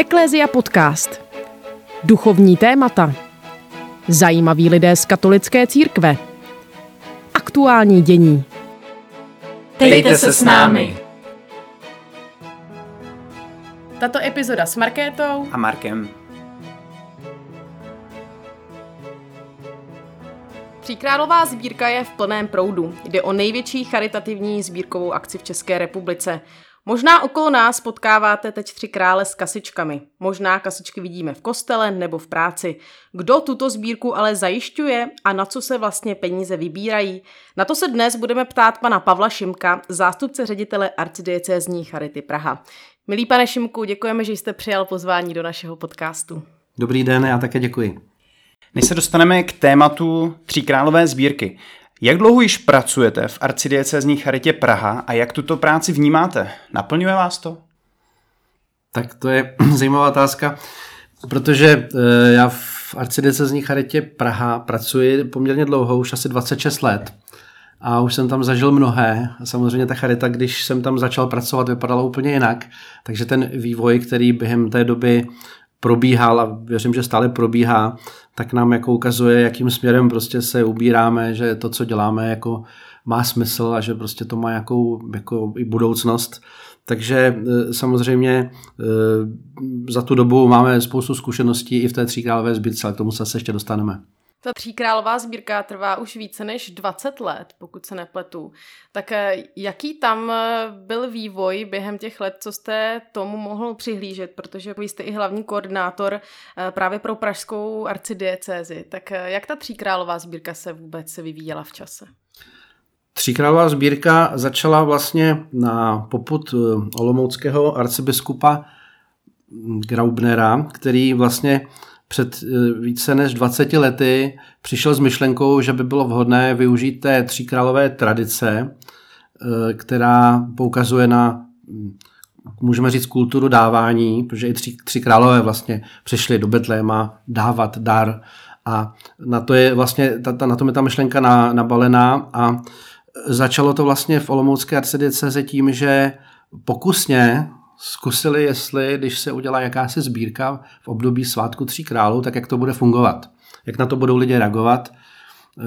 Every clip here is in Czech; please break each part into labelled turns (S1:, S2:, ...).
S1: Eklézia podcast. Duchovní témata. Zajímaví lidé z katolické církve. Aktuální dění.
S2: Dejte se s námi.
S1: Tato epizoda s Markétou
S2: A Markem.
S1: Tříkrálová sbírka je v plném proudu. Jde o největší charitativní sbírkovou akci v České republice. Možná okolo nás potkáváte teď tři krále s kasičkami. Možná kasičky vidíme v kostele nebo v práci. Kdo tuto sbírku ale zajišťuje a na co se vlastně peníze vybírají? Na to se dnes budeme ptát pana Pavla Šimka, zástupce ředitele arcidiecézní Charity Praha. Milý pane Šimku, děkujeme, že jste přijal pozvání do našeho podcastu.
S3: Dobrý den, já také děkuji.
S2: Než se dostaneme k tématu Tříkrálové sbírky, jak dlouho již pracujete v arcidiecézní charitě Praha a jak tuto práci vnímáte? Naplňuje vás to?
S3: Tak to je zajímavá otázka, protože eh, já v arcidiecézní charitě Praha pracuji poměrně dlouho, už asi 26 let. A už jsem tam zažil mnohé. A samozřejmě ta charita, když jsem tam začal pracovat, vypadala úplně jinak. Takže ten vývoj, který během té doby probíhal a věřím, že stále probíhá, tak nám jako ukazuje, jakým směrem prostě se ubíráme, že to, co děláme, jako má smysl a že prostě to má jakou jako i budoucnost. Takže e, samozřejmě e, za tu dobu máme spoustu zkušeností i v té tříkrálové sbírce, ale k tomu se ještě dostaneme.
S1: Ta tříkrálová sbírka trvá už více než 20 let, pokud se nepletu. Tak eh, jaký tam eh, byl vývoj během těch let, co jste tomu mohl přihlížet, protože vy jste i hlavní koordinátor eh, právě pro pražskou arcidiecézi. Tak jak ta tříkrálová sbírka se vůbec vyvíjela v čase?
S3: Tříkrálová sbírka začala vlastně na poput olomouckého arcibiskupa Graubnera, který vlastně před eh, více než 20 lety přišel s myšlenkou, že by bylo vhodné využít té tříkrálové tradice, eh, která poukazuje na, hm, můžeme říct, kulturu dávání, protože i tři, tři králové vlastně přišli do Betléma dávat dar a na to je vlastně, ta, ta, na tom je ta myšlenka na, nabalená a začalo to vlastně v Olomoucké arcidieceze tím, že pokusně zkusili, jestli, když se udělá jakási sbírka v období svátku tří králů, tak jak to bude fungovat. Jak na to budou lidé reagovat. E,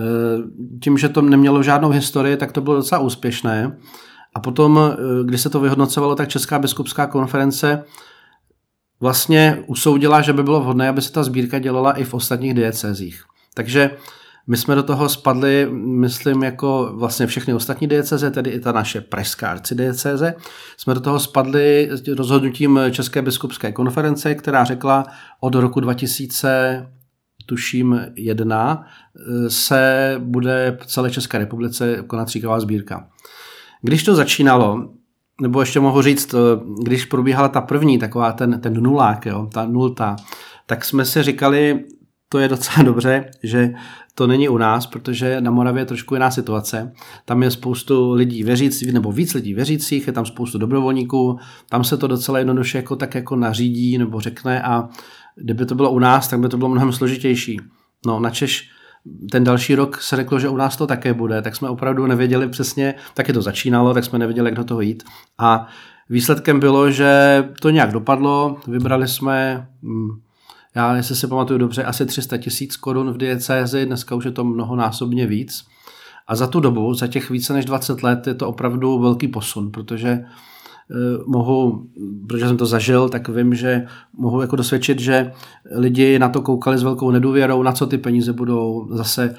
S3: tím, že to nemělo žádnou historii, tak to bylo docela úspěšné. A potom, e, když se to vyhodnocovalo, tak Česká biskupská konference vlastně usoudila, že by bylo vhodné, aby se ta sbírka dělala i v ostatních diecezích. Takže my jsme do toho spadli, myslím, jako vlastně všechny ostatní dieceze, tedy i ta naše pražská arcidieceze, jsme do toho spadli rozhodnutím České biskupské konference, která řekla od roku 2000 tuším jedna, se bude v celé České republice konat tříková sbírka. Když to začínalo, nebo ještě mohu říct, když probíhala ta první, taková ten, ten nulák, jo, ta nulta, tak jsme si říkali, to je docela dobře, že to není u nás, protože na Moravě je trošku jiná situace. Tam je spoustu lidí věřících, nebo víc lidí věřících, je tam spoustu dobrovolníků, tam se to docela jednoduše jako tak jako nařídí nebo řekne a kdyby to bylo u nás, tak by to bylo mnohem složitější. No, na Češ ten další rok se řeklo, že u nás to také bude, tak jsme opravdu nevěděli přesně, taky to začínalo, tak jsme nevěděli, jak do toho jít. A výsledkem bylo, že to nějak dopadlo, vybrali jsme hm, já, jestli si pamatuju dobře, asi 300 tisíc korun v diecézi, dneska už je to mnohonásobně víc. A za tu dobu, za těch více než 20 let, je to opravdu velký posun, protože eh, mohu, protože jsem to zažil, tak vím, že mohu jako dosvědčit, že lidi na to koukali s velkou nedůvěrou, na co ty peníze budou zase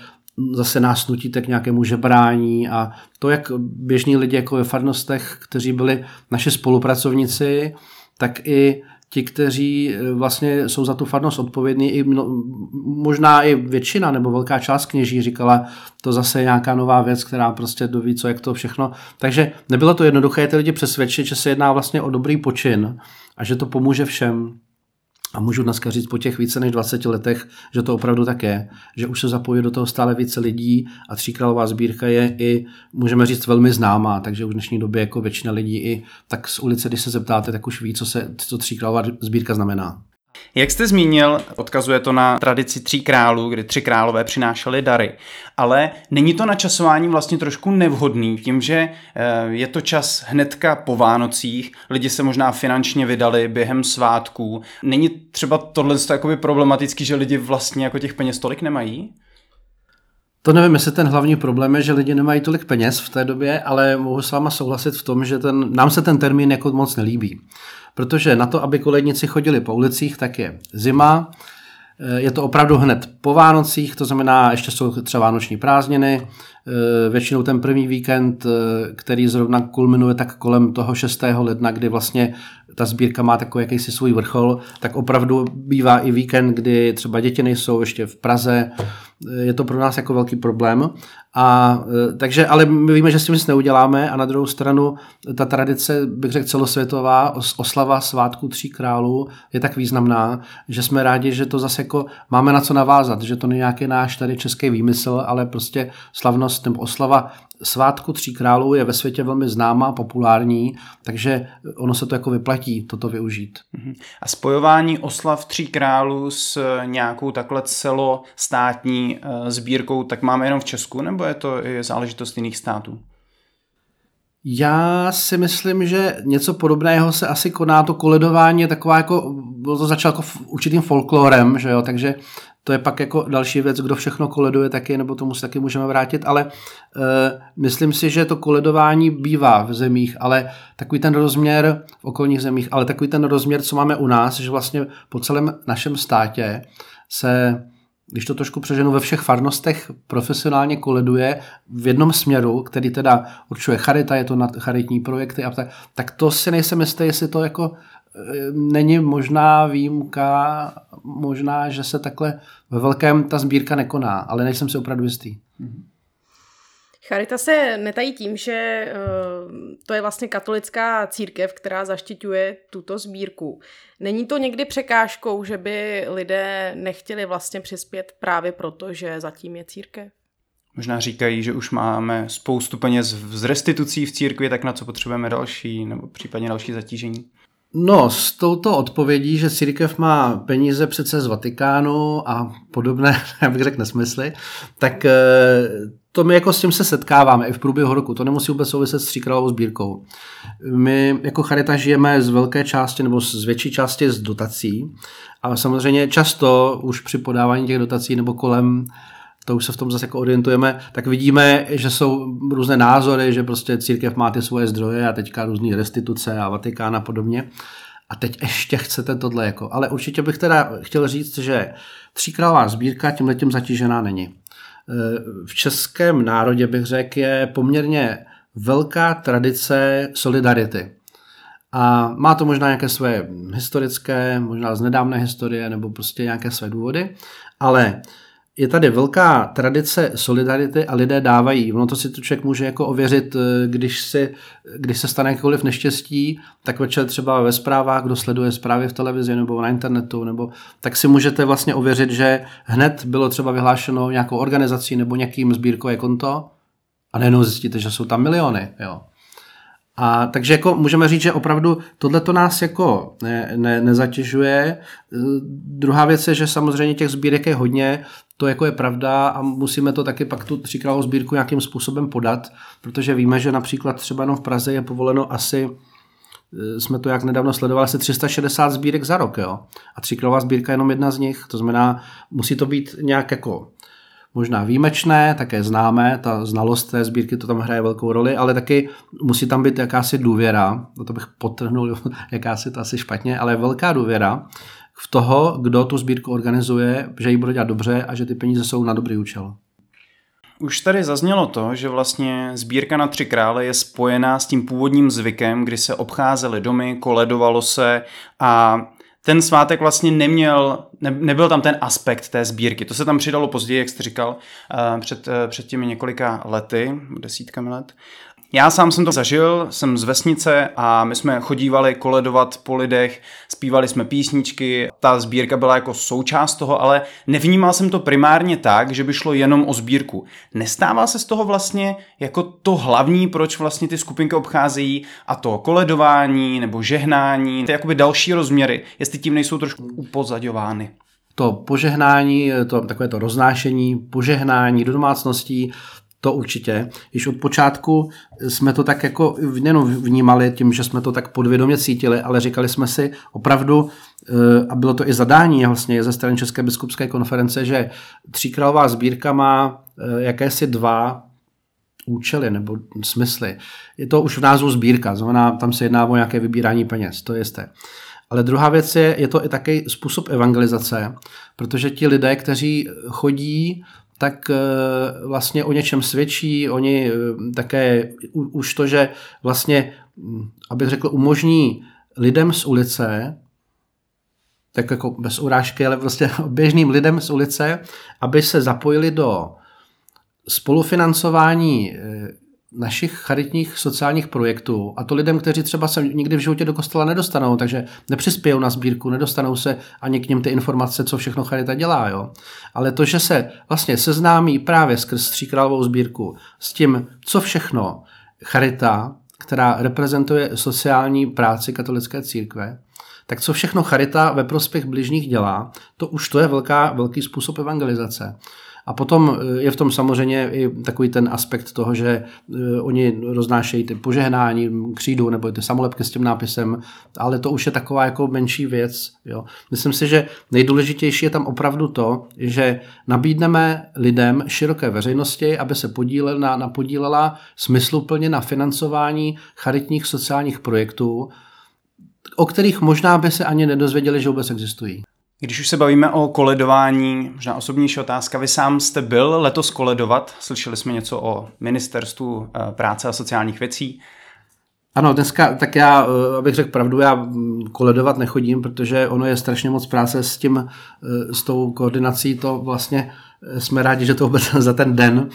S3: zase nás nutíte k nějakému žebrání a to, jak běžní lidi jako ve farnostech, kteří byli naši spolupracovníci, tak i ti, kteří eh, vlastně jsou za tu farnost odpovědní, i mno, možná i většina nebo velká část kněží říkala, to zase je nějaká nová věc, která prostě doví, co jak to všechno. Takže nebylo to jednoduché ty lidi přesvědčit, že se jedná vlastně o dobrý počin a že to pomůže všem. A můžu dneska říct po těch více než 20 letech, že to opravdu tak je, že už se zapojí do toho stále více lidí a tříkrálová sbírka je i, můžeme říct, velmi známá, takže už v dnešní době jako většina lidí i tak z ulice, když se zeptáte, tak už ví, co, se, co tříkrálová sbírka znamená.
S2: Jak jste zmínil, odkazuje to na tradici tří králů, kdy tři králové přinášeli dary. Ale není to načasování vlastně trošku nevhodný tím, že eh, je to čas hnedka po Vánocích, lidi se možná finančně vydali během svátků. Není třeba tohle problematický, že lidi vlastně jako těch peněz tolik nemají?
S3: To nevím, jestli ten hlavní problém je, že lidi nemají tolik peněz v té době, ale mohu s váma souhlasit v tom, že ten, nám se ten termín jako moc nelíbí. Protože na to, aby koledníci chodili po ulicích, tak je zima, eh, je to opravdu hned po Vánocích, to znamená, ještě jsou třeba vánoční prázdniny, eh, většinou ten první víkend, eh, který zrovna kulminuje tak kolem toho 6. ledna, kdy vlastně ta sbírka má takový jakýsi svůj vrchol, tak opravdu bývá i víkend, kdy třeba děti nejsou ještě v Praze, je to pro nás jako velký problém. A, e, takže, ale my víme, že s tím nic neuděláme a na druhou stranu ta tradice, bych řekl celosvětová, oslava svátku tří králů je tak významná, že jsme rádi, že to zase jako máme na co navázat, že to není nějaký náš tady český výmysl, ale prostě slavnost nebo oslava svátku tří králů je ve světě velmi známá, populární, takže ono se to jako vyplatí toto využít. Mhm.
S2: A spojování oslav tří králů s nějakou takhle celostátní eh, sbírkou, tak máme jenom v Česku, nebo je to i záležitost jiných států?
S3: Já si myslím, že něco podobného se asi koná to koledování, je taková jako, bylo to začalo jako určitým folklorem, že jo, takže to je pak jako další věc, kdo všechno koleduje taky, nebo tomu se taky můžeme vrátit, ale e, myslím si, že to koledování bývá v zemích, ale takový ten rozměr v okolních zemích, ale takový ten rozměr, co máme u nás, že vlastně po celém našem státě se když to trošku přeženu, ve všech farnostech profesionálně koleduje v jednom směru, který teda určuje charita, je to na charitní projekty a tak, tak to si nejsem jistý, jestli to jako není možná výjimka, možná, že se takhle ve velkém ta sbírka nekoná, ale nejsem si opravdu jistý.
S1: Charita se netají tím, že eh, to je vlastně katolická církev, která zaštiťuje tuto sbírku. Není to někdy překážkou, že by lidé nechtěli vlastně přispět právě proto, že zatím je církev?
S2: Možná říkají, že už máme spoustu peněz z restitucí v církvi, tak na co potřebujeme další, nebo případně další zatížení?
S3: No, s touto odpovědí, že církev má peníze přece z Vatikánu a podobné, já bych řekl, nesmysly, tak eh, to my jako s tím se setkáváme i v průběhu roku. To nemusí vůbec souviset s tříkrálovou sbírkou. My jako Charita žijeme z velké části nebo z větší části z dotací a samozřejmě často už při podávání těch dotací nebo kolem to už se v tom zase jako orientujeme, tak vidíme, že jsou různé názory, že prostě církev má ty svoje zdroje a teďka různé restituce a Vatikán a podobně. A teď ještě chcete tohle jako. Ale určitě bych teda chtěl říct, že tříkrálová sbírka tím letím zatížená není. E, v českém národě bych řekl je poměrně velká tradice solidarity. A má to možná nějaké své historické, možná z nedávné historie, nebo prostě nějaké své důvody, ale je tady velká tradice solidarity a lidé dávají. Ono to si to člověk může jako ověřit, eh, když, si, když se stane jakékoliv neštěstí, tak večer třeba ve zprávách, kdo sleduje zprávy v televizi nebo na internetu, nebo tak si můžete vlastně ověřit, že hned bylo třeba vyhlášeno nějakou organizací nebo nějakým sbírkové konto a nejenom zjistíte, že jsou tam miliony. Jo. A takže jako můžeme říct, že opravdu tohle to nás jako ne, ne, nezatěžuje. Druhá věc je, že samozřejmě těch sbírek je hodně, to jako je pravda a musíme to taky pak tu tříkrálovou sbírku nějakým způsobem podat, protože víme, že například třeba jenom v Praze je povoleno asi eh, jsme to jak nedávno sledovali, asi 360 sbírek za rok, jo. A tříkrálová sbírka je jenom jedna z nich, to znamená, musí to být nějak jako možná výjimečné, také známé, ta znalost té sbírky to tam hraje velkou roli, ale taky musí tam být jakási důvěra, no to bych potrhnul, jakási to asi špatně, ale velká důvěra v toho, kdo tu sbírku organizuje, že ji bude dělat dobře a že ty peníze jsou na dobrý účel.
S2: Už tady zaznělo to, že vlastně sbírka na tři krále je spojená s tím původním zvykem, kdy se obcházely domy, koledovalo se a ten svátek vlastně neměl, ne, nebyl tam ten aspekt té sbírky. To se tam přidalo později, jak jste říkal, eh, před, eh, před těmi několika lety, desítkami let. Já sám jsem to zažil, jsem z vesnice a my jsme chodívali koledovat po lidech, zpívali jsme písničky, ta sbírka byla jako součást toho, ale nevnímal jsem to primárně tak, že by šlo jenom o sbírku. Nestává se z toho vlastně jako to hlavní, proč vlastně ty skupinky obcházejí? A to koledování nebo žehnání, ty jakoby další rozměry, jestli tím nejsou trošku upozaďovány.
S3: To požehnání, to, takové to roznášení, požehnání do domácností, to určitě. Již od počátku jsme to tak jako nejenom vnímali tím, že jsme to tak podvědomě cítili, ale říkali jsme si opravdu, eh, a bylo to i zadání vlastně ze strany České biskupské konference, že tříkrálová sbírka má eh, jakési dva účely nebo smysly. Je to už v názvu sbírka, znamená, tam se jedná o nějaké vybírání peněz, to je jisté. Ale druhá věc je, je to i taky způsob evangelizace, protože ti lidé, kteří chodí tak eh, vlastně o něčem svědčí, oni eh, také už to, že vlastně, hm, abych řekl, umožní lidem z ulice, tak jako bez urážky, ale prostě běžným lidem z ulice, aby se zapojili do spolufinancování eh, našich charitních sociálních projektů, a to lidem, kteří třeba se nikdy v životě do kostela nedostanou, takže nepřispějou na sbírku, nedostanou se ani k něm ty informace, co všechno charita dělá. Jo? Ale to, že se vlastně seznámí právě skrz tříkrálovou sbírku s tím, co všechno charita, která reprezentuje sociální práci katolické církve, tak co všechno charita ve prospěch bližních dělá, to už to je velká, velký způsob evangelizace. A potom eh, je v tom samozřejmě i takový ten aspekt toho, že eh, oni roznášejí ty požehnání křídu nebo ty samolepky s tím nápisem, ale to už je taková jako menší věc. Jo. Myslím si, že nejdůležitější je tam opravdu to, že nabídneme lidem široké veřejnosti, aby se podílela, na, podílela smysluplně na financování charitních sociálních projektů, o kterých možná by se ani nedozvěděli, že vůbec existují.
S2: Když už se bavíme o koledování, možná osobnější otázka, vy sám jste byl letos koledovat? Slyšeli jsme něco o ministerstvu eh, práce a sociálních věcí.
S3: Ano, dneska, tak já, eh, abych řekl pravdu, já mm, koledovat nechodím, protože ono je strašně moc práce s tím, eh, s tou koordinací, to vlastně jsme rádi, že to vůbec za ten den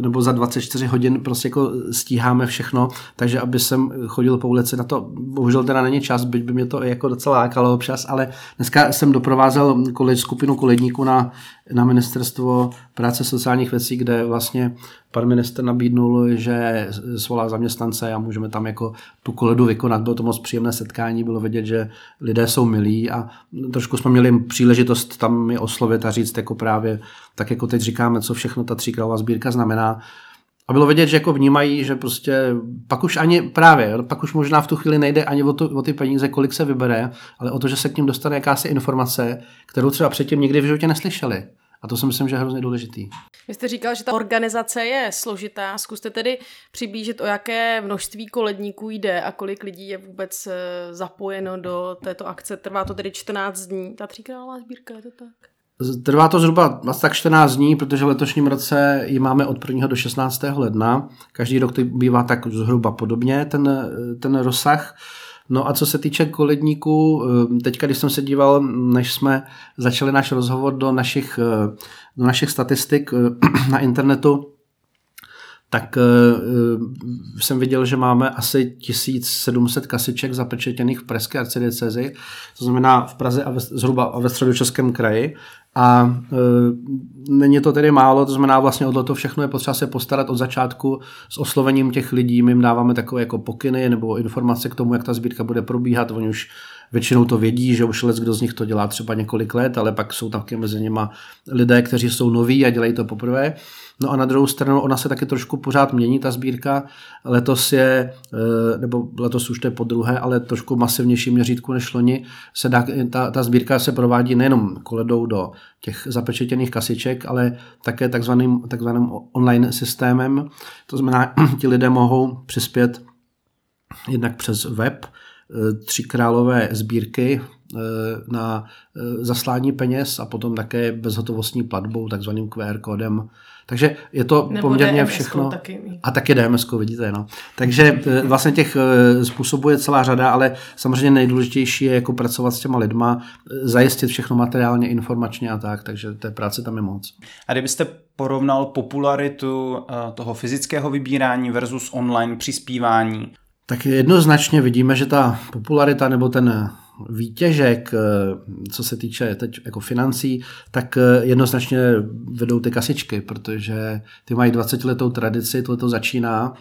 S3: nebo za 24 hodin prostě jako stíháme všechno, takže aby jsem chodil po ulici na to, bohužel teda není čas, byť by mě to jako docela lákalo občas, ale dneska jsem doprovázel kolej, skupinu koledníků na, na ministerstvo práce sociálních věcí, kde vlastně pan minister nabídnul, že svolá zaměstnance a můžeme tam jako tu koledu vykonat. Bylo to moc příjemné setkání, bylo vidět, že lidé jsou milí a trošku jsme měli příležitost tam je oslovit a říct jako právě, tak jako teď říkáme, co všechno ta tříkrálová sbírka znamená. A bylo vidět, že jako vnímají, že prostě pak už ani právě, pak už možná v tu chvíli nejde ani o, to, o ty peníze, kolik se vybere, ale o to, že se k ním dostane jakási informace, kterou třeba předtím nikdy v životě neslyšeli. A to si myslím, že je hrozně důležitý.
S1: Vy jste říkal, že ta organizace je složitá. Zkuste tedy přiblížit, o jaké množství koledníků jde a kolik lidí je vůbec eh, zapojeno do této akce. Trvá to tedy 14 dní. Ta tříkrálová sbírka, je to tak?
S3: Trvá to zhruba tak 14 dní, protože v letošním roce ji máme od 1. do 16. ledna. Každý rok to bývá tak zhruba podobně, ten, ten rozsah. No a co se týče koledníků, eh, teďka, když jsem se díval, než jsme začali náš rozhovor do našich, eh, do našich statistik eh, na internetu, tak jsem viděl, že máme asi 1700 kasiček zapečetěných v Pražské arcidiecezi, to znamená v Praze a ve, zhruba a ve středočeském kraji. A e, není to tedy málo, to znamená vlastně od to všechno je potřeba se postarat od začátku s oslovením těch lidí. My jim dáváme takové jako pokyny nebo informace k tomu, jak ta sbírka bude probíhat. Oni už většinou to vědí, že už let, kdo z nich to dělá třeba několik let, ale pak jsou taky mezi nimi lidé, kteří jsou noví a dělají to poprvé. No a na druhou stranu ona se taky trošku pořád mění, ta sbírka. Letos je, eh, nebo letos už to je po druhé, ale trošku masivnější měřítku než loni. Se dá, ta, ta sbírka se provádí nejenom koledou do těch zapečetěných kasiček, ale také takzvaným, takzvaným online systémem. To znamená, ti lidé mohou přispět jednak přes web, tři králové sbírky eh, na zaslání peněz a potom také bezhotovostní platbou, takzvaným QR kódem Takže je to
S1: Nebo
S3: poměrně
S1: DMS
S3: všechno.
S1: Taky.
S3: A taky DMS, vidíte, no. Takže eh, vlastně těch eh, způsobů je celá řada, ale samozřejmě nejdůležitější je jako pracovat s těma lidma, eh, zajistit všechno materiálně, informačně a tak, takže té práce tam je moc.
S2: A kdybyste porovnal popularitu toho fyzického vybírání versus online přispívání,
S3: tak jednoznačně vidíme, že ta popularita nebo ten výtěžek, eh, co se týče teď jako financí, tak eh, jednoznačně vedou ty kasičky, protože ty mají 20 letou tradici, tohle to začíná.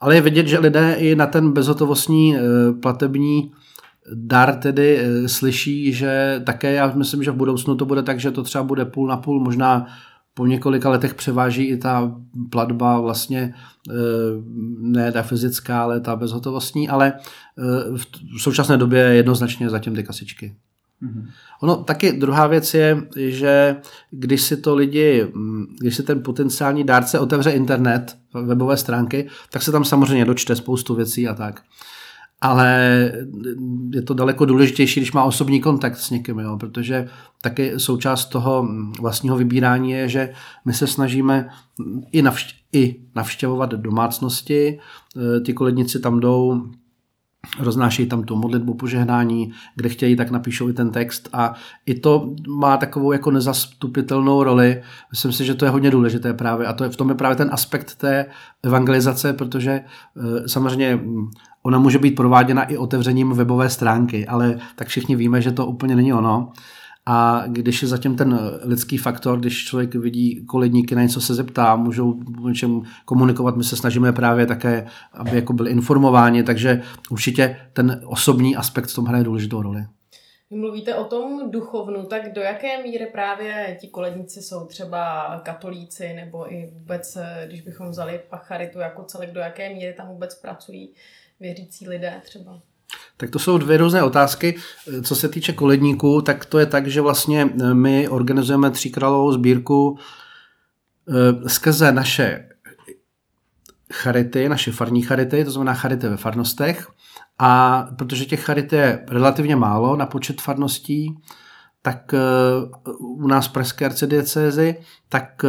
S3: Ale je vidět, že lidé i na ten bezhotovostní eh, platební dar tedy slyší, že také já myslím, že v budoucnu to bude tak, že to třeba bude půl na půl, možná po několika letech převáží i ta platba vlastně eh, ne ta fyzická, ale ta bezhotovostní, ale eh, v současné době jednoznačně zatím ty kasičky. Mm-hmm. Ono taky druhá věc je, že když si to lidi, když si ten potenciální dárce otevře internet, webové stránky, tak se tam samozřejmě dočte spoustu věcí a tak ale je to daleko důležitější, když má osobní kontakt s někým, jo, protože taky součást toho vlastního vybírání je, že my se snažíme i, i navštěvovat domácnosti, e, ty kolednici tam jdou, roznášejí tam tu modlitbu požehnání, kde chtějí, tak napíšou i ten text a i to má takovou jako nezastupitelnou roli. Myslím si, že to je hodně důležité právě a to je, v tom je právě ten aspekt té evangelizace, protože e, samozřejmě Ona může být prováděna i otevřením webové stránky, ale tak všichni víme, že to úplně není ono. A když je zatím ten lidský faktor, když člověk vidí koledníky, na něco se zeptá, můžou o něčem komunikovat, my se snažíme právě také, aby jako byli informováni, takže určitě ten osobní aspekt v tom hraje důležitou roli.
S1: Vy mluvíte o tom duchovnu, tak do jaké míry právě ti koledníci jsou třeba katolíci, nebo i vůbec, když bychom vzali pacharitu jako celek, do jaké míry tam vůbec pracují věřící lidé třeba?
S3: Tak to jsou dvě různé otázky. Co se týče koledníků, tak to je tak, že vlastně eh, my organizujeme tříkrálovou sbírku eh, skrze naše charity, naše farní charity, to znamená charity ve farnostech. A protože těch charit je relativně málo na počet farností, tak eh, u nás v Pražské arcidiecézi, tak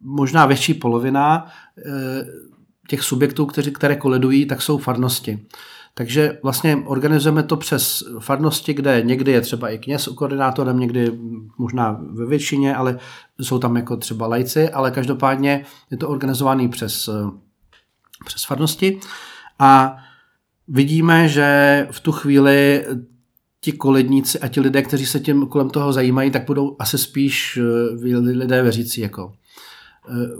S3: možná větší polovina těch subjektů, které koledují, tak jsou farnosti. Takže vlastně organizujeme to přes farnosti, kde někdy je třeba i kněz koordinátorem, někdy možná ve většině, ale jsou tam jako třeba lajci, ale každopádně je to organizovaný přes, přes farnosti. A vidíme, že v tu chvíli ti koledníci a ti lidé, kteří se tím kolem toho zajímají, tak budou asi spíš eh, lidé věřící. Jako.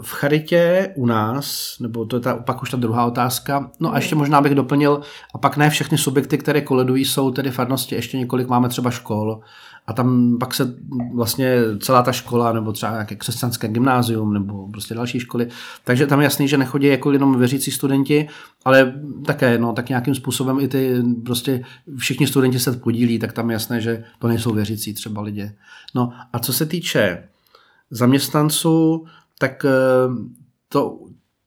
S3: V charitě u nás, nebo to je ta, pak už ta druhá otázka, no a ještě možná bych doplnil, a pak ne všechny subjekty, které koledují, jsou tedy farnosti, ještě několik máme třeba škol, a tam pak se vlastně celá ta škola, nebo třeba nějaké křesťanské gymnázium, nebo prostě další školy, takže tam je jasný, že nechodí jako jenom věřící studenti, ale také, no, tak nějakým způsobem i ty prostě všichni studenti se podílí, tak tam je jasné, že to nejsou věřící třeba lidi. No a co se týče zaměstnanců, tak eh, to,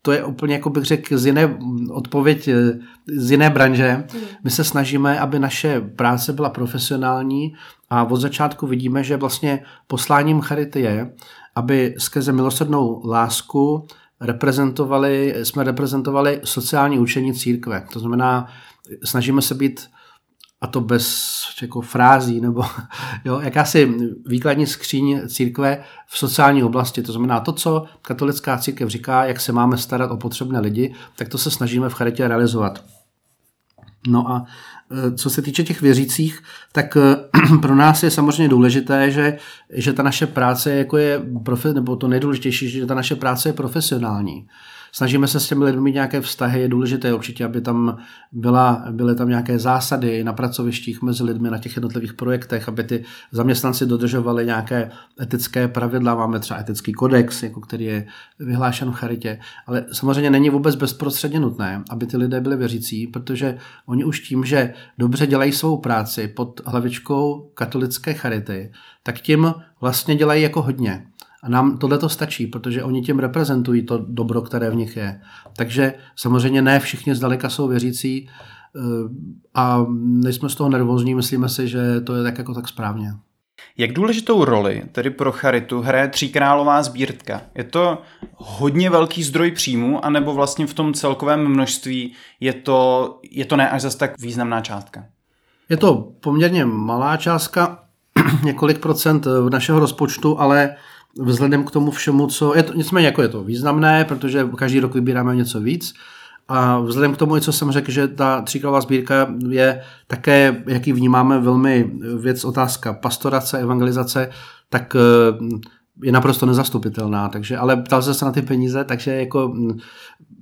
S3: to je úplně, jako bych řekl, z jiné odpověď, eh, z jiné branže. Hmm. My se snažíme, aby naše práce byla profesionální a od začátku vidíme, že vlastně posláním Charity je, aby skrze milosrdnou lásku reprezentovali, jsme reprezentovali sociální učení církve. To znamená, snažíme se být a to bez jako frází nebo jo, jakási výkladní skříň církve v sociální oblasti. To znamená to, co katolická církev říká, jak se máme starat o potřebné lidi, tak to se snažíme v charitě realizovat. No a e, co se týče těch věřících, tak e, pro nás je samozřejmě důležité, že, že ta naše práce jako je, profe, nebo to nejdůležitější, že ta naše práce je profesionální snažíme se s těmi lidmi mít nějaké vztahy, je důležité určitě, aby tam byla, byly tam nějaké zásady na pracovištích mezi lidmi na těch jednotlivých projektech, aby ty zaměstnanci dodržovali nějaké etické pravidla, máme třeba etický kodex, jako který je vyhlášen v charitě, ale samozřejmě není vůbec bezprostředně nutné, aby ty lidé byli věřící, protože oni už tím, že dobře dělají svou práci pod hlavičkou katolické charity, tak tím vlastně dělají jako hodně. A nám tohle to stačí, protože oni tím reprezentují to dobro, které v nich je. Takže samozřejmě ne všichni zdaleka jsou věřící eh, a nejsme z toho nervózní, myslíme si, že to je tak jako tak správně.
S2: Jak důležitou roli tedy pro charitu hraje tříkrálová sbírka? Je to hodně velký zdroj příjmu, anebo vlastně v tom celkovém množství je to, je to ne až zase tak významná částka?
S3: Je to poměrně malá částka, několik procent v našeho rozpočtu, ale vzhledem k tomu všemu, co je to, nicméně jako je to významné, protože každý rok vybíráme něco víc, a vzhledem k tomu, co jsem řekl, že ta tříkrová sbírka je také, jaký vnímáme, velmi věc, otázka pastorace, evangelizace, tak eh, je naprosto nezastupitelná. Takže, ale ptal se na ty peníze, takže jako hm,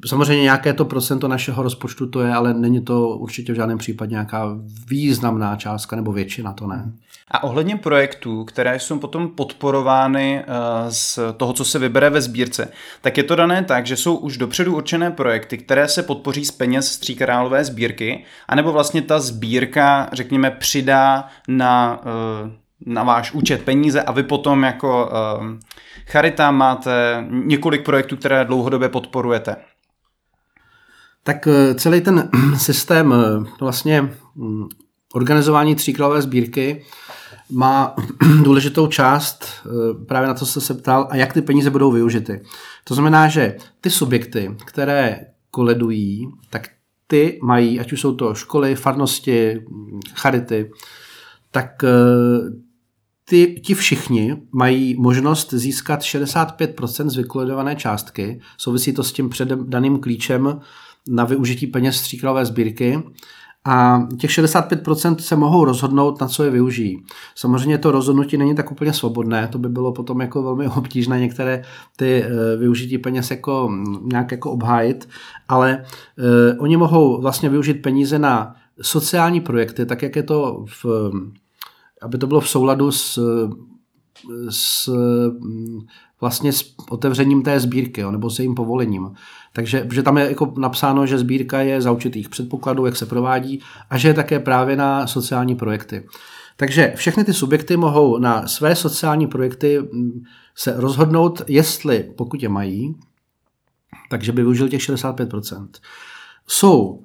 S3: samozřejmě nějaké to procento našeho rozpočtu to je, ale není to určitě v žádném případě nějaká významná částka nebo většina, to ne.
S2: A ohledně projektů, které jsou potom podporovány eh, z toho, co se vybere ve sbírce, tak je to dané tak, že jsou už dopředu určené projekty, které se podpoří z peněz z tříkrálové sbírky, anebo vlastně ta sbírka, řekněme, přidá na, eh, na váš účet peníze a vy potom jako eh, charita máte několik projektů, které dlouhodobě podporujete.
S3: Tak celý ten systém vlastně hm, organizování tříkrálové sbírky má důležitou část, eh, právě na to se ptal, a jak ty peníze budou využity. To znamená, že ty subjekty, které koledují, tak ty mají, ať už jsou to školy, farnosti, charity, tak eh, ty, ti všichni mají možnost získat 65% z vykoledované částky. Souvisí to s tím předem daným klíčem na využití peněz stříkralové sbírky a těch 65% se mohou rozhodnout, na co je využijí. Samozřejmě to rozhodnutí není tak úplně svobodné, to by bylo potom jako velmi obtížné některé ty eh, využití peněz jako mm, nějak jako obhájit, ale uh, oni mohou vlastně využít peníze na sociální projekty, tak jak je to v, aby to bylo v souladu s, s vlastně s otevřením té sbírky, jo, nebo s jejím povolením. Takže že tam je jako napsáno, že sbírka je za určitých předpokladů, jak se provádí a že je také právě na sociální projekty. Takže všechny ty subjekty mohou na své sociální projekty mm, se rozhodnout, jestli, pokud je mají, takže by využil těch 65%. Jsou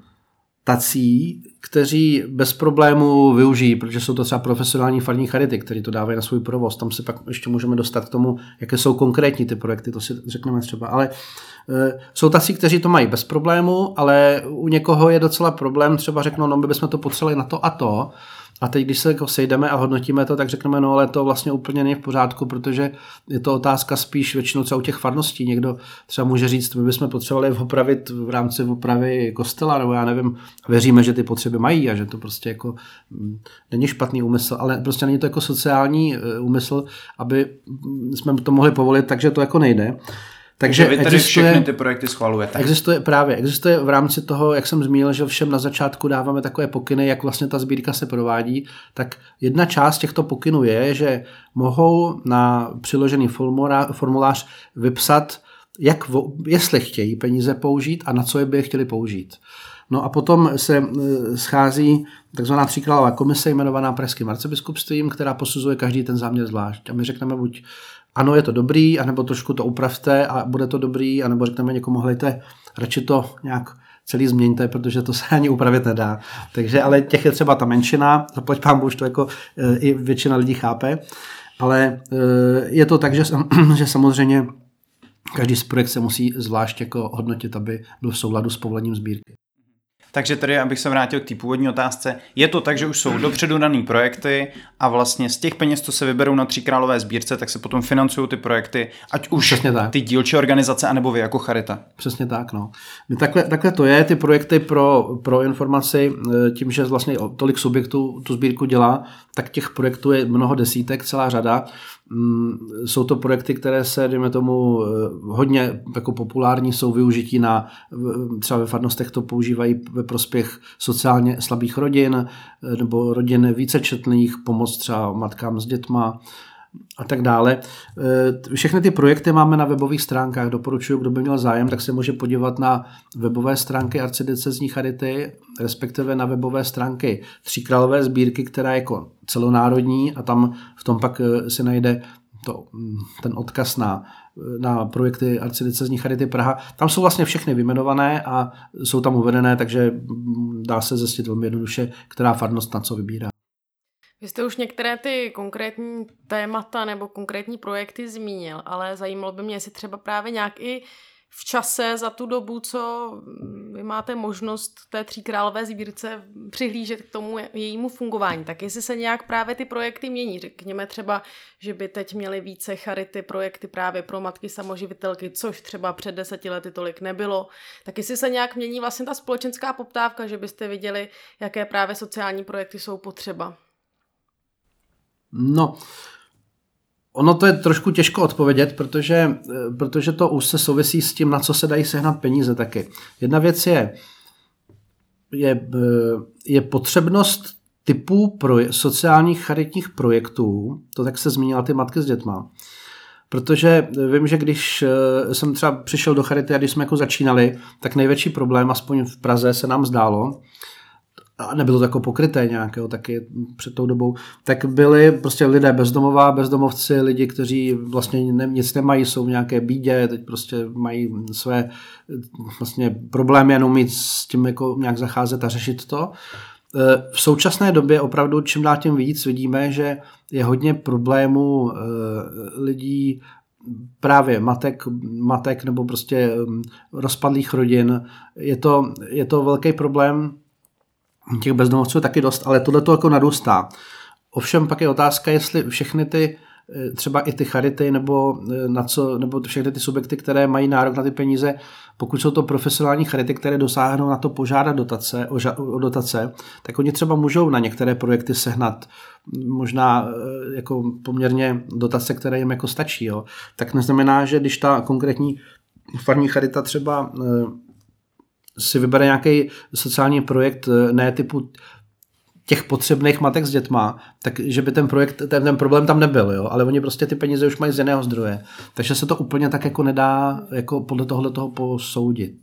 S3: tací, kteří bez problému využijí, protože jsou to třeba profesionální farní charity, kteří to dávají na svůj provoz. Tam se pak ještě můžeme dostat k tomu, jaké jsou konkrétní ty projekty, to si řekneme třeba. Ale e, jsou tací, kteří to mají bez problému, ale u někoho je docela problém, třeba řeknou, no my bychom to potřebovali na to a to, a teď, když se jako sejdeme a hodnotíme to, tak řekneme, no ale to vlastně úplně není v pořádku, protože je to otázka spíš většinou třeba u těch farností. Někdo třeba může říct, my bychom potřebovali opravit v rámci opravy kostela, nebo já nevím, věříme, že ty potřeby mají a že to prostě jako mm, není špatný úmysl, ale prostě není to jako sociální e, úmysl, aby jsme to mohli povolit, takže to jako nejde.
S2: Takže vy tady existuje, všechny ty projekty schvalujete.
S3: Existuje právě, existuje v rámci toho, jak jsem zmínil, že všem na začátku dáváme takové pokyny, jak vlastně ta sbírka se provádí, tak jedna část těchto pokynů je, že mohou na přiložený formulář vypsat, jak, jestli chtějí peníze použít a na co je by je chtěli použít. No a potom se e, schází takzvaná tříkrálová komise jmenovaná Pražským arcibiskupstvím, která posuzuje každý ten záměr zvlášť. A my řekneme buď ano, je to dobrý, anebo trošku to upravte a bude to dobrý, anebo řekneme někomu, hledajte, radši to nějak celý změňte, protože to se ani upravit nedá. Takže, ale těch je třeba ta menšina, zaplať pán už to jako e, i většina lidí chápe, ale e, je to tak, že, že samozřejmě každý z projekt se musí zvlášť jako hodnotit, aby byl v souladu s povolením sbírky.
S2: Takže tady, abych se vrátil k té původní otázce, je to tak, že už jsou dopředu dané projekty a vlastně z těch peněz, co se vyberou na Tříkrálové sbírce, tak se potom financují ty projekty, ať už Přesně tak. ty dílčí organizace, anebo vy jako charita.
S3: Přesně tak, no. Takhle, takhle to je, ty projekty pro, pro informaci, e, tím, že vlastně tolik subjektů tu sbírku dělá, tak těch projektů je mnoho desítek, celá řada. Mm, jsou to projekty, které se, dejme tomu, eh, hodně jako populární, jsou využití na, třeba ve farnostech to používají ve prospěch sociálně slabých rodin eh, nebo rodin vícečetných, pomoc třeba matkám s dětma, a tak dále. E, všechny ty projekty máme na webových stránkách. Doporučuji, kdo by měl zájem, tak se může podívat na webové stránky arcidiecezní charity, respektive na webové stránky Tříkrálové sbírky, která je jako celonárodní a tam v tom pak e, si najde to, mm, ten odkaz na, na projekty arcidiecezní charity Praha. Tam jsou vlastně všechny vyjmenované a jsou tam uvedené, takže mm, dá se zjistit velmi jednoduše, která farnost na co vybírá.
S1: Vy jste už některé ty konkrétní témata nebo konkrétní projekty zmínil, ale zajímalo by mě, jestli třeba právě nějak i v čase za tu dobu, co vy máte možnost té tříkrálové sbírce přihlížet k tomu jejímu fungování, tak jestli se nějak právě ty projekty mění. Řekněme třeba, že by teď měly více charity projekty právě pro matky samoživitelky, což třeba před deseti lety tolik nebylo. Tak jestli se nějak mění vlastně ta společenská poptávka, že byste viděli, jaké právě sociální projekty jsou potřeba.
S3: No, Ono to je trošku těžko odpovědět, protože, eh, protože to už se souvisí s tím, na co se dají sehnat peníze taky. Jedna věc je, je, eh, je potřebnost typů pro sociálních charitních projektů, to tak se zmínila ty matky s dětma, Protože vím, že když eh, jsem třeba přišel do Charity a když jsme jako začínali, tak největší problém, aspoň v Praze, se nám zdálo, a nebylo to jako pokryté nějakého taky před tou dobou, tak byli prostě lidé bezdomová, bezdomovci, lidi, kteří vlastně ne, nic nemají, jsou v nějaké bídě, teď prostě mají své vlastně problémy, jenom mít s tím jako nějak zacházet a řešit to. E, v současné době opravdu čím dál tím víc vidíme, že je hodně problémů e, lidí právě matek, matek nebo prostě rozpadlých rodin. Je to, je to velký problém těch bezdomovců je taky dost, ale tohle to jako narůstá. Ovšem pak je otázka, jestli všechny ty eh, třeba i ty charity nebo, eh, na co, nebo všechny ty subjekty, které mají nárok na ty peníze, pokud jsou to profesionální charity, které dosáhnou na to požádat dotace, o, ža, o dotace, tak oni třeba můžou na některé projekty sehnat možná eh, jako poměrně dotace, které jim jako stačí. Jo. Tak neznamená, že když ta konkrétní farní charita třeba si vybere nějaký sociální projekt, eh, ne typu těch potřebných matek s dětma, takže by ten projekt, ten, ten problém tam nebyl, jo? ale oni prostě ty peníze už mají z jiného zdroje. Takže se to úplně tak jako nedá jako podle tohle toho posoudit.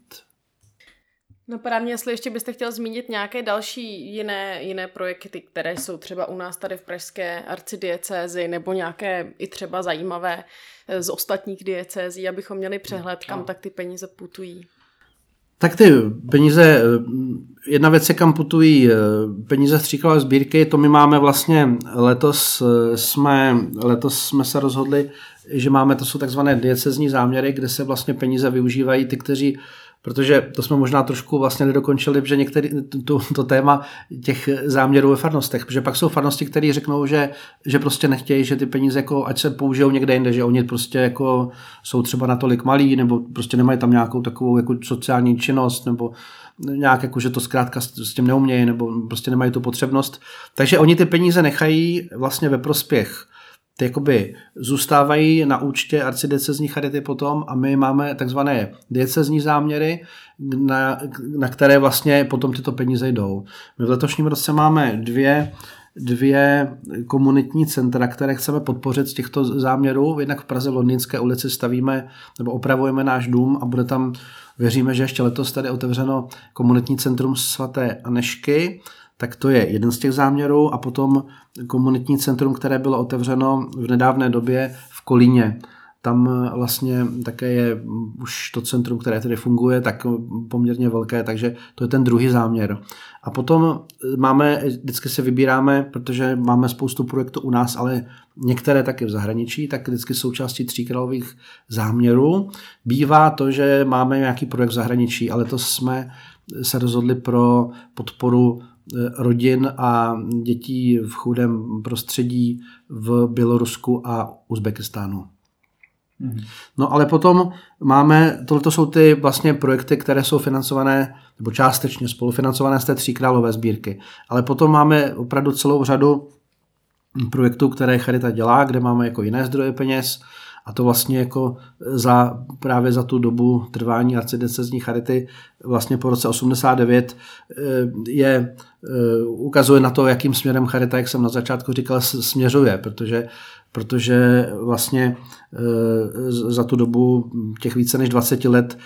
S1: No právě, jestli ještě byste chtěl zmínit nějaké další jiné, jiné projekty, které jsou třeba u nás tady v Pražské arcidiecézi, nebo nějaké i třeba zajímavé eh, z ostatních diecézí, abychom měli přehled, kam tak ty peníze putují.
S3: Tak ty peníze, eh, jedna věc je, kam putují eh, peníze stříkalové sbírky, to my máme vlastně letos eh, jsme, letos jsme se rozhodli, že máme, to jsou takzvané diecezní záměry, kde se vlastně peníze využívají ty, kteří protože to jsme možná trošku vlastně nedokončili, že některý, to, to téma těch záměrů ve farnostech, protože pak jsou farnosti, které řeknou, že, že prostě nechtějí, že ty peníze jako, ať se použijou někde jinde, že oni prostě jako jsou třeba natolik malí, nebo prostě nemají tam nějakou takovou jako sociální činnost, nebo nějak jako, že to zkrátka s tím neumějí, nebo prostě nemají tu potřebnost. Takže oni ty peníze nechají vlastně ve prospěch ty jakoby zůstávají na účtě arcidiecezní charity potom a my máme takzvané diecezní záměry, na, na které vlastně potom tyto peníze jdou. My v letošním roce máme dvě dvě komunitní centra, které chceme podpořit z těchto záměrů. Jednak v Praze v Londýnské ulici stavíme nebo opravujeme náš dům a bude tam, věříme, že ještě letos tady otevřeno komunitní centrum svaté Anešky tak to je jeden z těch záměrů a potom komunitní centrum, které bylo otevřeno v nedávné době v Kolíně. Tam vlastně také je už to centrum, které tedy funguje, tak poměrně velké, takže to je ten druhý záměr. A potom máme, vždycky se vybíráme, protože máme spoustu projektů u nás, ale některé taky v zahraničí, tak vždycky součástí tříkrálových záměrů bývá to, že máme nějaký projekt v zahraničí, ale to jsme se rozhodli pro podporu Eh, rodin a dětí v chudém prostředí v Bělorusku a Uzbekistánu. Mhm. No ale potom máme, tohle jsou ty vlastně projekty, které jsou financované, nebo částečně spolufinancované z té tří králové sbírky. Ale potom máme opravdu celou řadu projektů, které Charita dělá, kde máme jako jiné zdroje peněz, a to vlastně jako za, právě za tu dobu trvání arcidiecezní charity vlastně po roce 89 eh, je, eh, ukazuje na to, jakým směrem charita, jak jsem na začátku říkal, směřuje, protože protože vlastně eh, za tu dobu těch více než 20 let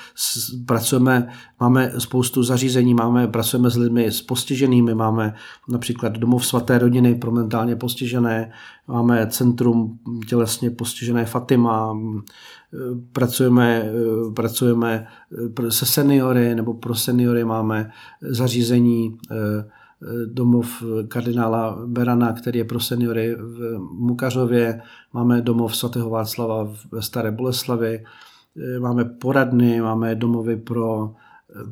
S3: pracujeme, máme spoustu zařízení, máme, pracujeme s lidmi s postiženými, máme například domov svaté rodiny pro mentálně postižené, máme centrum tělesně postižené Fatima, pracujeme, pracujeme se seniory nebo pro seniory máme zařízení domov kardinála Berana, který je pro seniory v Mukařově, máme domov svatého Václava ve Staré Boleslavi, máme poradny, máme domovy pro,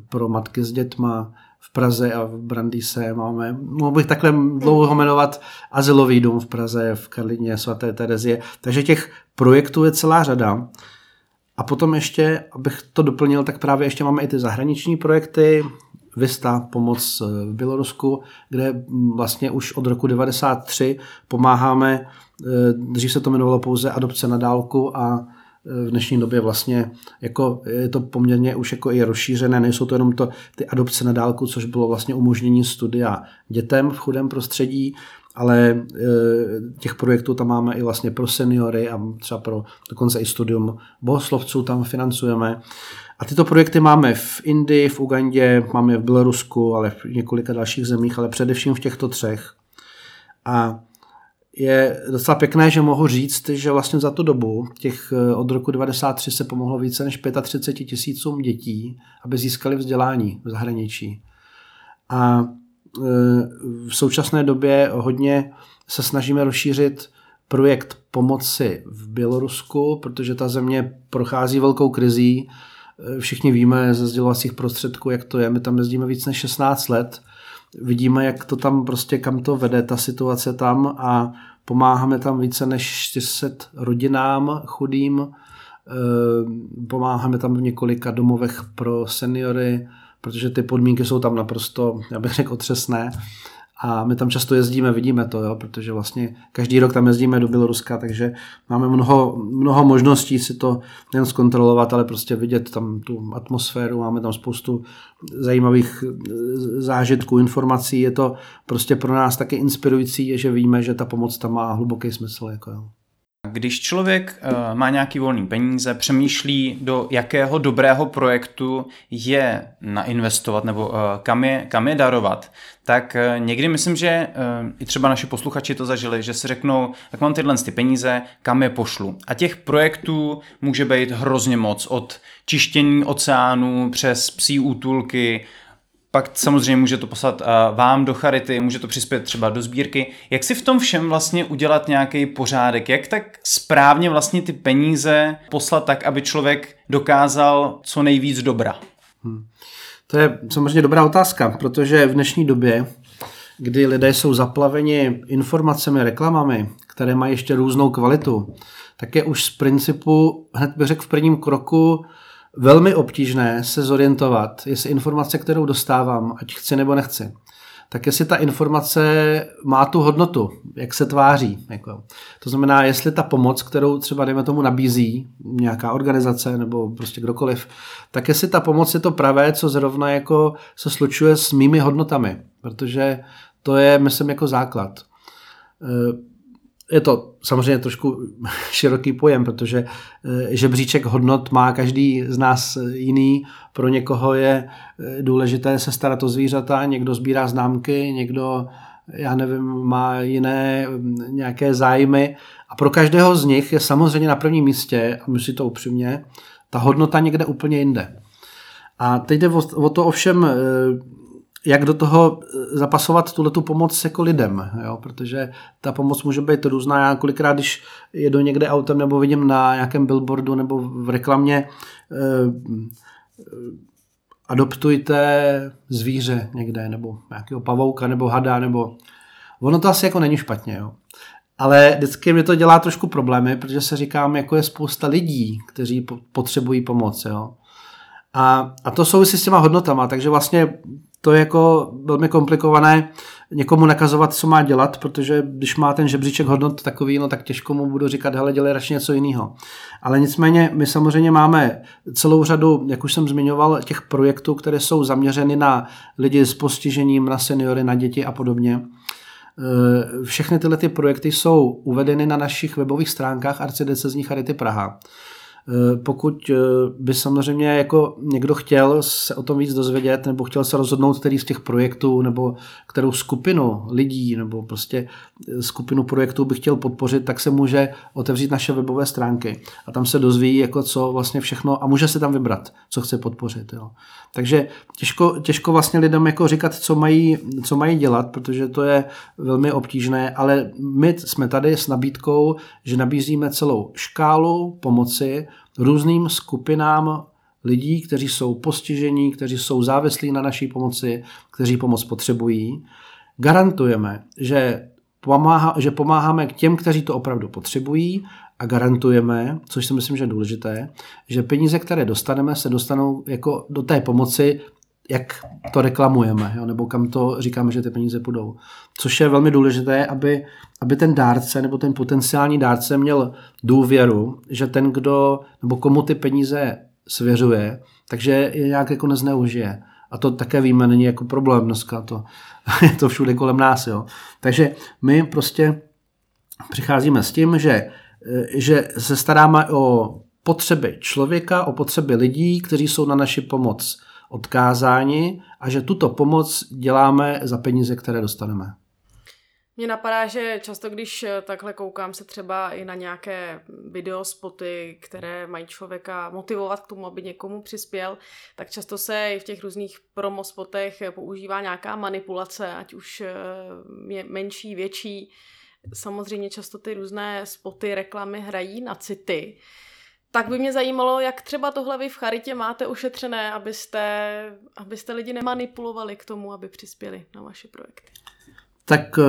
S3: pro matky s dětma, v Praze a v Brandýse. Máme, mohl bych takhle dlouho jmenovat Azylový dům v Praze, v Karlině svaté Terezie. Takže těch projektů je celá řada. A potom ještě, abych to doplnil, tak právě ještě máme i ty zahraniční projekty, Vista, pomoc v Bělorusku, kde vlastně už od roku 93 pomáháme, eh, dřív se to jmenovalo pouze adopce na dálku a v dnešní době vlastně jako je to poměrně už jako i rozšířené, nejsou to jenom to, ty adopce na dálku, což bylo vlastně umožnění studia dětem v chudém prostředí, ale těch projektů tam máme i vlastně pro seniory a třeba pro dokonce i studium bohoslovců tam financujeme. A tyto projekty máme v Indii, v Ugandě, máme v Bělorusku, ale v několika dalších zemích, ale především v těchto třech. A je docela pěkné, že mohu říct, že vlastně za tu dobu, těch eh, od roku 93 se pomohlo více než 35 tisícům dětí, aby získali vzdělání v zahraničí. A eh, v současné době hodně se snažíme rozšířit projekt pomoci v Bělorusku, protože ta země prochází velkou krizí. Eh, všichni víme ze sdělovacích prostředků, jak to je. My tam jezdíme víc než 16 let vidíme, jak to tam prostě, kam to vede, ta situace tam a pomáháme tam více než 400 rodinám chudým, eh, pomáháme tam v několika domovech pro seniory, protože ty podmínky jsou tam naprosto, já bych řekl, otřesné. A my tam často jezdíme, vidíme to, jo, protože vlastně každý rok tam jezdíme do Běloruska, takže máme mnoho, mnoho možností si to nejen zkontrolovat, ale prostě vidět tam tu atmosféru, máme tam spoustu zajímavých eh, zážitků, informací. Je to prostě pro nás taky inspirující, že víme, že ta pomoc tam má hluboký smysl. Jako jo.
S2: Když člověk uh, má nějaký volný peníze, přemýšlí, do jakého dobrého projektu je nainvestovat nebo uh, kam, je, kam je darovat, tak uh, někdy myslím, že i třeba naši posluchači to zažili, že si řeknou, jak mám tyhle ty peníze, kam je pošlu. A těch projektů může být hrozně moc, od čištění oceánů přes psí útulky, pak samozřejmě může to poslat uh, vám do charity, může to přispět třeba do sbírky. Jak si v tom všem vlastně udělat nějaký pořádek? Jak tak správně vlastně ty peníze poslat tak, aby člověk dokázal co nejvíc dobra? Hmm.
S3: To je samozřejmě dobrá otázka, protože v dnešní době, kdy lidé jsou zaplaveni informacemi, reklamami, které mají ještě různou kvalitu, tak je už z principu, hned bych řekl v prvním kroku, velmi obtížné se zorientovat, jestli informace, kterou dostávám, ať chci nebo nechci, tak jestli ta informace má tu hodnotu, jak se tváří. Jako. To znamená, jestli ta pomoc, kterou třeba dejme tomu nabízí nějaká organizace nebo prostě kdokoliv, tak jestli ta pomoc je to pravé, co zrovna jako se slučuje s mými hodnotami, protože to je, myslím, jako základ je to samozřejmě trošku široký pojem, protože eh, žebříček hodnot má každý z nás jiný. Pro někoho je eh, důležité se starat o zvířata, někdo sbírá známky, někdo, já nevím, má jiné mm, nějaké zájmy. A pro každého z nich je samozřejmě na prvním místě, a myslí to upřímně, ta hodnota někde úplně jinde. A teď jde o, to ovšem eh, jak do toho eh, zapasovat tuhle tu pomoc jako lidem, jo? protože ta pomoc může být různá. Já kolikrát, když jedu někde autem nebo vidím na nějakém billboardu nebo v reklamě eh, adoptujte zvíře někde, nebo nějakého pavouka, nebo hada, nebo ono to asi jako není špatně, jo. Ale vždycky mi to dělá trošku problémy, protože se říkám, jako je spousta lidí, kteří potřebují pomoc, jo. A, a to souvisí s těma hodnotama, takže vlastně to je jako velmi komplikované někomu nakazovat, co má dělat, protože když má ten žebříček hodnot takový, no tak těžko mu budu říkat, hele, dělej radši něco jiného. Ale nicméně my samozřejmě máme celou řadu, jak už jsem zmiňoval, těch projektů, které jsou zaměřeny na lidi s postižením, na seniory, na děti a podobně. E, všechny tyhle ty projekty jsou uvedeny na našich webových stránkách Arcidecezní Charity Praha. Eh, pokud eh, by samozřejmě jako někdo chtěl se o tom víc dozvědět nebo chtěl se rozhodnout, který z těch projektů nebo kterou skupinu lidí nebo prostě eh, skupinu projektů by chtěl podpořit, tak se může otevřít naše webové stránky a tam se dozví, jako co vlastně všechno a může se tam vybrat, co chce podpořit. Jo. Takže těžko, těžko vlastně lidem jako říkat, co mají, co mají dělat, protože to je velmi obtížné, ale my jsme tady s nabídkou, že nabízíme celou škálu pomoci různým skupinám lidí, kteří jsou postižení, kteří jsou závislí na naší pomoci, kteří pomoc potřebují. Garantujeme, že, pomáhá, že pomáháme k těm, kteří to opravdu potřebují a garantujeme, což si myslím, že je důležité, že peníze, které dostaneme, se dostanou jako do té pomoci, jak to reklamujeme, jo, nebo kam to říkáme, že ty peníze půjdou. Což je velmi důležité, aby, aby ten dárce nebo ten potenciální dárce měl důvěru, že ten, kdo nebo komu ty peníze svěřuje, takže je nějak jako nezneužije. A to také víme, není jako problém dneska, to, je to všude kolem nás. Jo. Takže my prostě přicházíme s tím, že, že se staráme o potřeby člověka, o potřeby lidí, kteří jsou na naši pomoc odkázáni a že tuto pomoc děláme za peníze, které dostaneme.
S1: Mně napadá, že často, když eh, takhle koukám se třeba i na nějaké videospoty, které mají člověka motivovat k tomu, aby někomu přispěl, tak často se i v těch různých promospotech používá nějaká manipulace, ať už eh, je menší, větší. Samozřejmě často ty různé spoty, reklamy hrají na city. Tak by mě zajímalo, jak třeba tohle vy v Charitě máte ošetřené, abyste, abyste lidi nemanipulovali k tomu, aby přispěli na vaše projekty.
S3: Tak eh,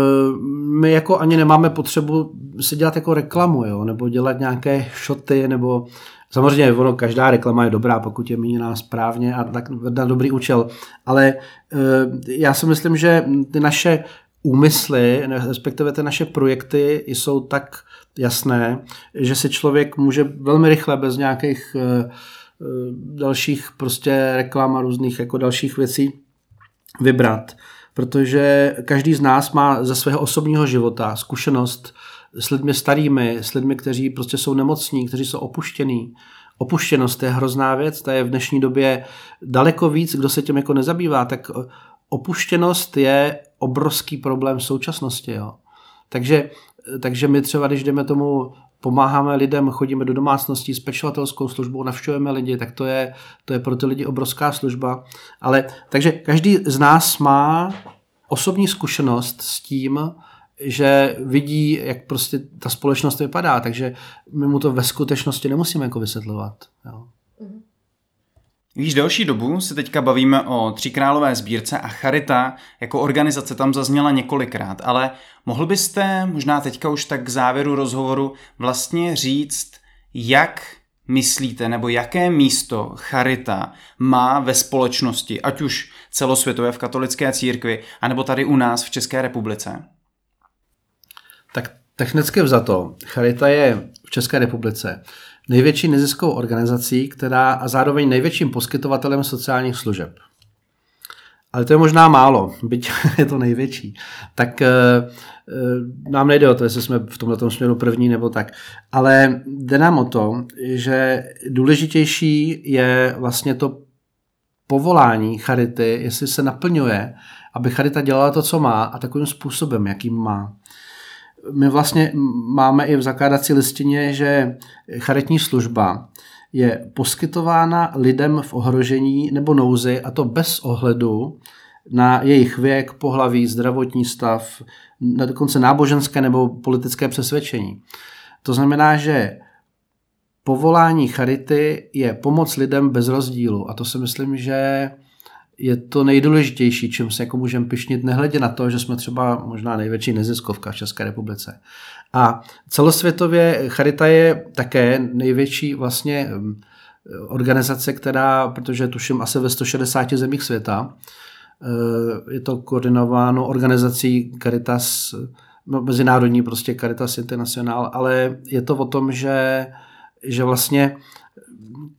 S3: my jako ani nemáme potřebu si dělat jako reklamu, jo, nebo dělat nějaké šoty, nebo samozřejmě ono, každá reklama je dobrá, pokud je míněná správně a tak na dobrý účel, ale eh, já si myslím, že ty naše úmysly, respektive ty naše projekty jsou tak jasné, že si člověk může velmi rychle bez nějakých eh, dalších prostě reklam a různých jako dalších věcí vybrat protože každý z nás má ze svého osobního života zkušenost s lidmi starými, s lidmi, kteří prostě jsou nemocní, kteří jsou opuštění. Opuštěnost je hrozná věc, to je v dnešní době daleko víc, kdo se tím jako nezabývá, tak opuštěnost je obrovský problém v současnosti. Jo. Takže, takže my třeba, když jdeme tomu pomáháme lidem, chodíme do domácností s pečovatelskou službou, navštěvujeme lidi, tak to je, to je pro ty lidi obrovská služba. Ale takže každý z nás má osobní zkušenost s tím, že vidí, jak prostě ta společnost vypadá, takže my mu to ve skutečnosti nemusíme jako vysvětlovat. Jo.
S2: Víš, delší dobu se teďka bavíme o Tříkrálové sbírce a Charita jako organizace tam zazněla několikrát, ale mohl byste možná teďka už tak k závěru rozhovoru vlastně říct, jak myslíte, nebo jaké místo Charita má ve společnosti, ať už celosvětové v katolické církvi, anebo tady u nás v České republice?
S3: Tak technicky vzato, Charita je v České republice největší neziskovou organizací, která a zároveň největším poskytovatelem sociálních služeb. Ale to je možná málo, byť je to největší. Tak e, nám nejde o to, jestli jsme v tomto směru první nebo tak. Ale jde nám o to, že důležitější je vlastně to povolání charity, jestli se naplňuje, aby charita dělala to, co má a takovým způsobem, jakým má my vlastně máme i v zakládací listině, že charitní služba je poskytována lidem v ohrožení nebo nouzi a to bez ohledu na jejich věk, pohlaví, zdravotní stav, na dokonce náboženské nebo politické přesvědčení. To znamená, že povolání charity je pomoc lidem bez rozdílu a to si myslím, že je to nejdůležitější, čím se jako můžeme pišnit, nehledě na to, že jsme třeba možná největší neziskovka v České republice. A celosvětově Charita je také největší vlastně organizace, která, protože tuším asi ve 160 zemích světa, eh, je to koordinováno organizací Caritas, no, mezinárodní prostě Caritas International, ale je to o tom, že, že vlastně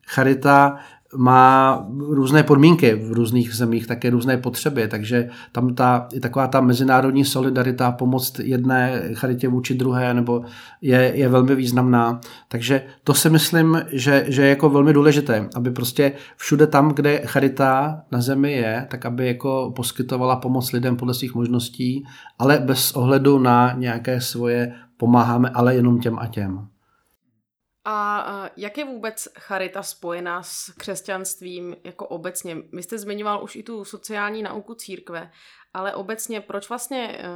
S3: Charita má různé podmínky v různých zemích, také různé potřeby, takže tam ta, i taková ta mezinárodní solidarita, pomoc jedné charitě vůči druhé, nebo je, je velmi významná. Takže to si myslím, že, že je jako velmi důležité, aby prostě všude tam, kde charita na zemi je, tak aby jako poskytovala pomoc lidem podle svých možností, ale bez ohledu na nějaké svoje pomáháme, ale jenom těm a těm.
S1: A jak je vůbec charita spojená s křesťanstvím jako obecně? My jste zmiňoval už i tu sociální nauku církve, ale obecně proč vlastně e,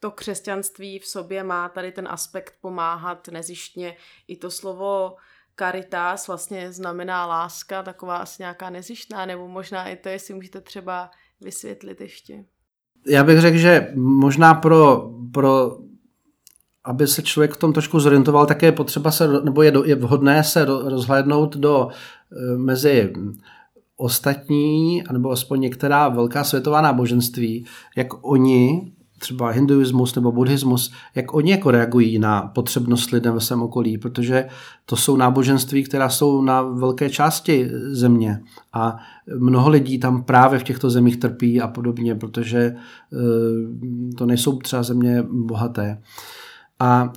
S1: to křesťanství v sobě má tady ten aspekt pomáhat nezištně? I to slovo caritas vlastně znamená láska, taková asi nějaká nezištná, nebo možná i to, jestli můžete třeba vysvětlit ještě.
S3: Já bych řekl, že možná pro, pro aby se člověk v tom trošku zorientoval, také je potřeba se, nebo je, do, je vhodné se rozhlédnout do e, mezi ostatní, nebo aspoň některá velká světová náboženství, jak oni, třeba hinduismus nebo buddhismus, jak oni jako reagují na potřebnost lidem ve svém okolí, protože to jsou náboženství, která jsou na velké části země a mnoho lidí tam právě v těchto zemích trpí a podobně, protože e, to nejsou třeba země bohaté. A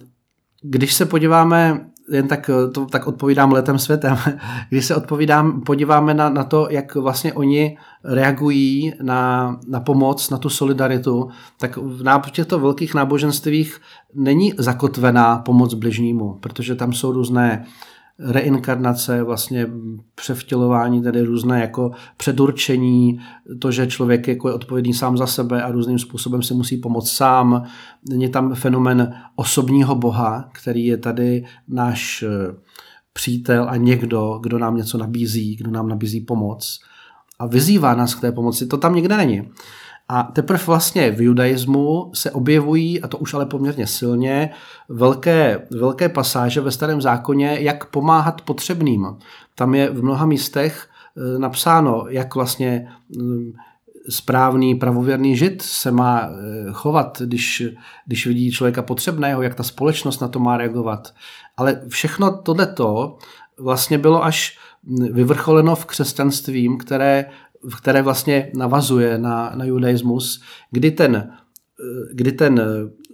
S3: když se podíváme, jen tak, to, tak odpovídám letem světem, když se odpovídám, podíváme na, na to, jak vlastně oni reagují na, na pomoc, na tu solidaritu, tak v těchto velkých náboženstvích není zakotvená pomoc bližnímu, protože tam jsou různé reinkarnace, vlastně převtělování, tedy různé jako předurčení, to, že člověk jako je odpovědný sám za sebe a různým způsobem si musí pomoct sám. Není tam fenomen osobního boha, který je tady náš eh, přítel a někdo, kdo nám něco nabízí, kdo nám nabízí pomoc a vyzývá nás k té pomoci. To tam nikde není. A teprve vlastně v judaismu se objevují, a to už ale poměrně silně, velké, velké pasáže ve starém zákoně, jak pomáhat potřebným. Tam je v mnoha místech e, napsáno, jak vlastně mm, správný pravověrný žid se má e, chovat, když, když vidí člověka potřebného, jak ta společnost na to má reagovat. Ale všechno tohleto vlastně bylo až vyvrcholeno v křesťanstvím, které které vlastně navazuje na, na judaismus, kdy ten, eh, kdy ten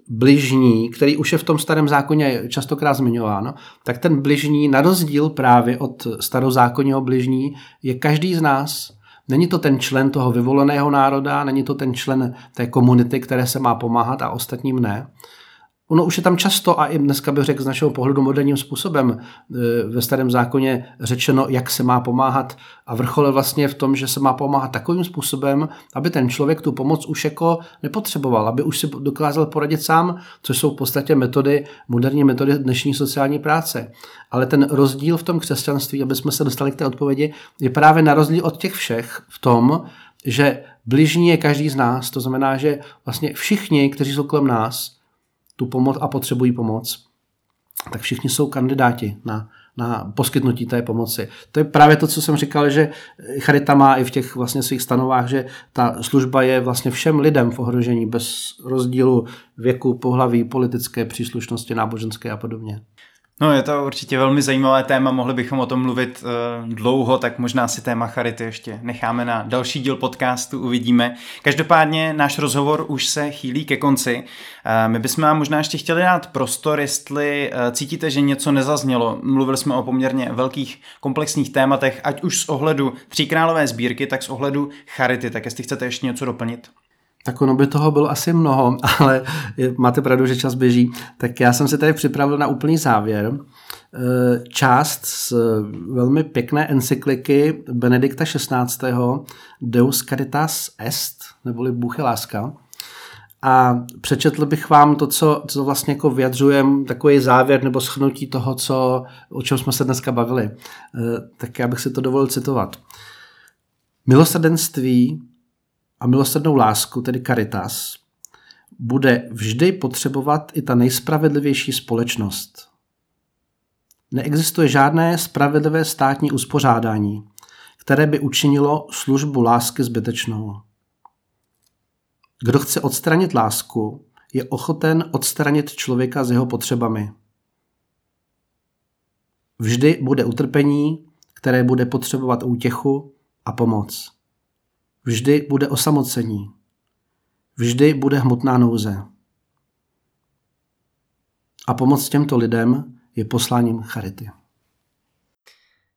S3: bližní, který už je v tom starém zákoně častokrát zmiňován, tak ten bližní, na rozdíl právě od starozákonního bližní, je každý z nás. Není to ten člen toho vyvoleného národa, není to ten člen té komunity, které se má pomáhat a ostatním ne. Ono už je tam často a i dneska bych řekl z našeho pohledu moderním způsobem e, ve starém zákoně řečeno, jak se má pomáhat a vrchole vlastně v tom, že se má pomáhat takovým způsobem, aby ten člověk tu pomoc už jako nepotřeboval, aby už si dokázal poradit sám, což jsou v podstatě metody, moderní metody dnešní sociální práce. Ale ten rozdíl v tom křesťanství, aby jsme se dostali k té odpovědi, je právě na rozdíl od těch všech v tom, že bližní je každý z nás, to znamená, že vlastně všichni, kteří jsou kolem nás, tu pomoc a potřebují pomoc, tak všichni jsou kandidáti na, na poskytnutí té pomoci. To je právě to, co jsem říkal, že Charita má i v těch vlastně svých stanovách, že ta služba je vlastně všem lidem v ohrožení bez rozdílu věku, pohlaví, politické příslušnosti, náboženské a podobně.
S2: No je to určitě velmi zajímavé téma, mohli bychom o tom mluvit uh, dlouho, tak možná si téma Charity ještě necháme na další díl podcastu, uvidíme. Každopádně náš rozhovor už se chýlí ke konci. Uh, my bychom vám možná ještě chtěli dát prostor, jestli uh, cítíte, že něco nezaznělo. Mluvili jsme o poměrně velkých komplexních tématech, ať už z ohledu tříkrálové sbírky, tak z ohledu Charity, tak jestli chcete ještě něco doplnit.
S3: Tak ono by toho bylo asi mnoho, ale máte pravdu, že čas běží. Tak já jsem se tady připravil na úplný závěr. E, část z velmi pěkné encykliky Benedikta XVI. Deus Caritas Est, neboli Bůh je láska. A přečetl bych vám to, co, co vlastně jako vyjadřujem, takový závěr nebo schnutí toho, co, o čem jsme se dneska bavili. E, tak já bych si to dovolil citovat. Milosrdenství a milosrdnou lásku, tedy caritas, bude vždy potřebovat i ta nejspravedlivější společnost. Neexistuje žádné spravedlivé státní uspořádání, které by učinilo službu lásky zbytečnou. Kdo chce odstranit lásku, je ochoten odstranit člověka s jeho potřebami. Vždy bude utrpení, které bude potřebovat útěchu a pomoc. Vždy bude osamocení. Vždy bude hmotná nouze. A pomoc těmto lidem je posláním charity.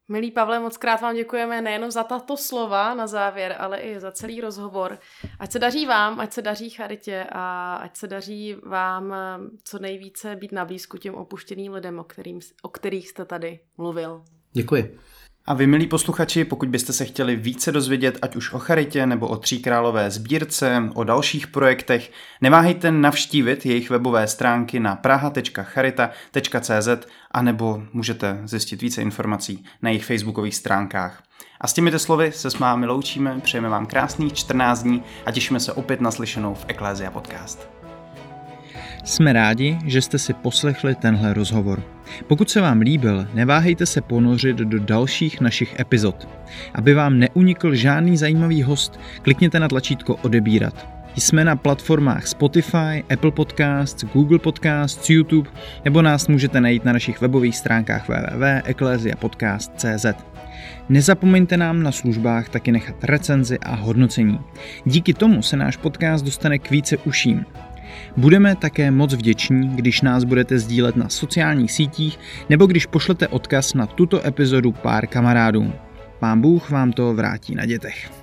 S1: Milý Pavle, moc krát vám děkujeme nejenom za tato slova na závěr, ale i za celý rozhovor. Ať se daří vám, ať se daří charitě a ať se daří vám eh, co nejvíce být na blízku těm opuštěným lidem, o, kterým, o kterých jste tady mluvil.
S3: Děkuji.
S4: A vy, milí posluchači, pokud byste se chtěli více dozvědět, ať už o charitě nebo o Tříkrálové sbírce, o dalších projektech, neváhejte navštívit jejich webové stránky na praha.charita.cz a nebo můžete zjistit více informací na jejich facebookových stránkách. A s těmito slovy se s vámi loučíme, přejeme vám krásných 14 dní a těšíme se opět naslyšenou v Eklézia Podcast.
S2: Jsme rádi, že jste si poslechli tenhle rozhovor. Pokud se vám líbil, neváhejte se ponořit do dalších našich epizod. Aby vám neunikl žádný zajímavý host, klikněte na tlačítko odebírat. Jsme na platformách Spotify, Apple Podcasts, Google Podcasts, YouTube nebo nás můžete najít na našich webových stránkách www.ecclesiapodcast.cz. Nezapomeňte nám na službách taky nechat recenzi a hodnocení. Díky tomu se náš podcast dostane k více uším Budeme také moc vděční, když nás budete sdílet na sociálních sítích nebo když pošlete odkaz na tuto epizodu pár kamarádům. Pán Bůh vám to vrátí na dětech.